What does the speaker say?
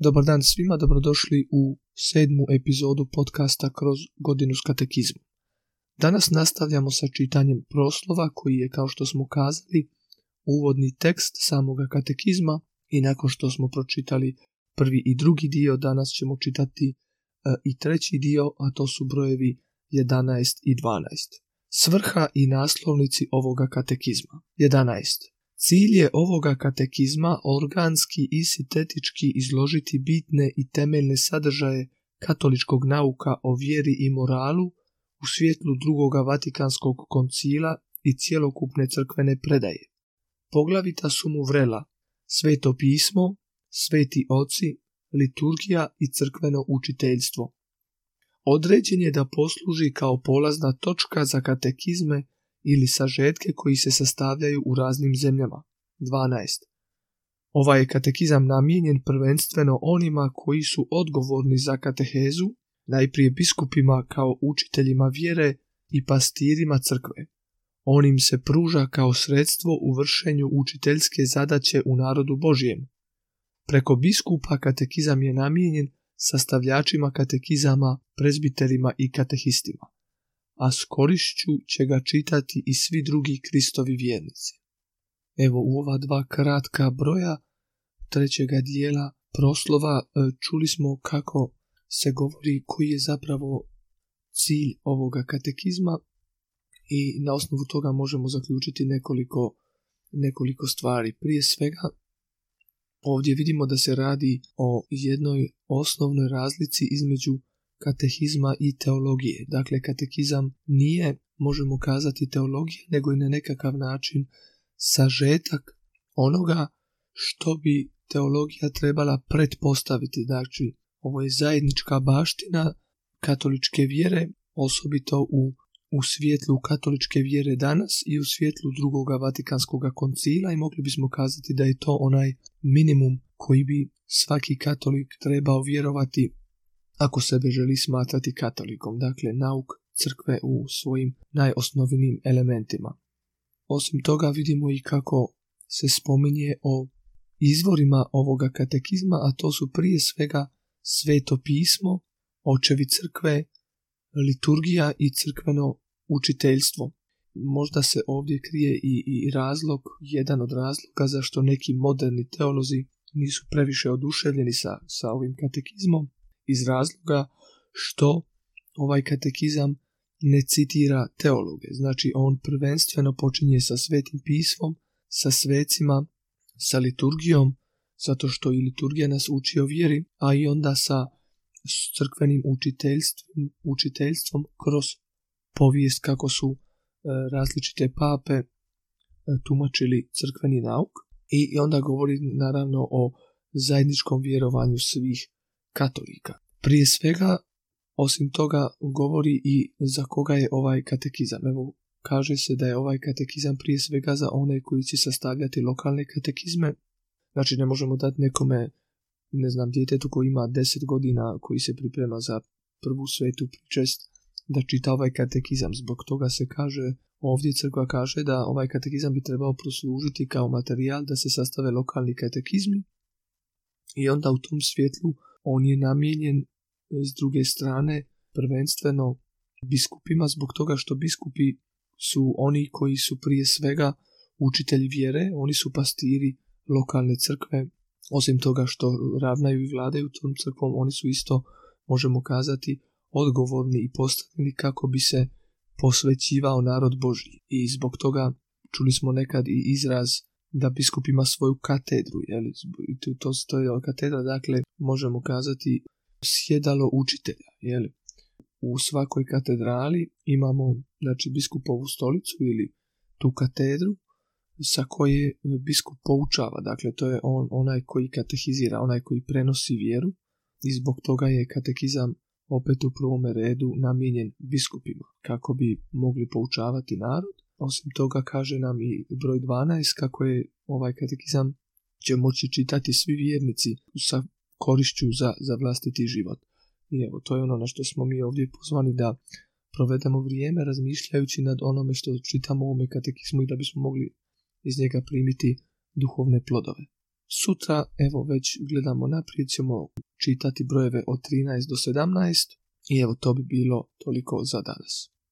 Dobar dan svima, dobrodošli u sedmu epizodu podcasta Kroz godinu s katekizmom. Danas nastavljamo sa čitanjem proslova koji je, kao što smo kazali, uvodni tekst samoga katekizma i nakon što smo pročitali prvi i drugi dio, danas ćemo čitati e, i treći dio, a to su brojevi 11 i 12. Svrha i naslovnici ovoga katekizma. 11. Cilj je ovoga katekizma organski i sintetički izložiti bitne i temeljne sadržaje katoličkog nauka o vjeri i moralu u svjetlu drugoga Vatikanskog koncila i cjelokupne crkvene predaje. Poglavita su mu vrela sveto pismo, sveti oci, liturgija i crkveno učiteljstvo. Određen je da posluži kao polazna točka za katekizme ili sažetke koji se sastavljaju u raznim zemljama. 12. Ovaj je katekizam namijenjen prvenstveno onima koji su odgovorni za katehezu, najprije biskupima kao učiteljima vjere i pastirima crkve. On im se pruža kao sredstvo u vršenju učiteljske zadaće u narodu Božijem. Preko biskupa katekizam je namijenjen sastavljačima katekizama, prezbiterima i katehistima a s korišću će ga čitati i svi drugi Kristovi vjernici. Evo u ova dva kratka broja trećega dijela proslova e, čuli smo kako se govori koji je zapravo cilj ovoga katekizma i na osnovu toga možemo zaključiti nekoliko, nekoliko stvari. Prije svega ovdje vidimo da se radi o jednoj osnovnoj razlici između katehizma i teologije. Dakle, katekizam nije, možemo kazati, teologija, nego i na nekakav način sažetak onoga što bi teologija trebala pretpostaviti. Znači, ovo je zajednička baština katoličke vjere, osobito u, u svjetlu katoličke vjere danas i u svjetlu drugoga Vatikanskog koncila i mogli bismo kazati da je to onaj minimum koji bi svaki katolik trebao vjerovati ako sebe želi smatrati katolikom, dakle nauk crkve u svojim najosnovnijim elementima. Osim toga vidimo i kako se spominje o izvorima ovoga katekizma, a to su prije svega sveto pismo, očevi crkve, liturgija i crkveno učiteljstvo. Možda se ovdje krije i, i razlog, jedan od razloga zašto neki moderni teolozi nisu previše oduševljeni sa, sa ovim katekizmom, iz razloga što ovaj katekizam ne citira teologe. Znači on prvenstveno počinje sa svetim pismom, sa svecima, sa liturgijom, zato što i liturgija nas uči o vjeri, a i onda sa crkvenim učiteljstvom, učiteljstvom kroz povijest kako su e, različite pape e, tumačili crkveni nauk i onda govori naravno o zajedničkom vjerovanju svih katolika. Prije svega, osim toga, govori i za koga je ovaj katekizam. Evo, kaže se da je ovaj katekizam prije svega za one koji će sastavljati lokalne katekizme. Znači, ne možemo dati nekome, ne znam, djetetu koji ima 10 godina, koji se priprema za prvu svetu pričest, da čita ovaj katekizam. Zbog toga se kaže, ovdje crkva kaže da ovaj katekizam bi trebao proslužiti kao materijal da se sastave lokalni katekizmi i onda u tom svjetlu on je namijenjen e, s druge strane prvenstveno biskupima zbog toga što biskupi su oni koji su prije svega učitelji vjere, oni su pastiri lokalne crkve, osim toga što ravnaju i vladaju tom crkvom, oni su isto, možemo kazati, odgovorni i postavljeni kako bi se posvećivao narod Božji. I zbog toga čuli smo nekad i izraz da biskup ima svoju katedru, jeli, i tu to stoji katedra, dakle, možemo kazati sjedalo učitelja, jeli. U svakoj katedrali imamo, znači, biskupovu stolicu ili tu katedru sa koje biskup poučava, dakle, to je on, onaj koji katehizira, onaj koji prenosi vjeru i zbog toga je katekizam opet u prvome redu namijenjen biskupima, kako bi mogli poučavati narod osim toga kaže nam i broj 12 kako je ovaj katekizam će moći čitati svi vjernici sa korišću za, za vlastiti život. I evo, to je ono na što smo mi ovdje pozvani da provedemo vrijeme razmišljajući nad onome što čitamo u ovome katekizmu i da bismo mogli iz njega primiti duhovne plodove. Sutra, evo već gledamo naprijed, ćemo čitati brojeve od 13 do 17 i evo to bi bilo toliko za danas.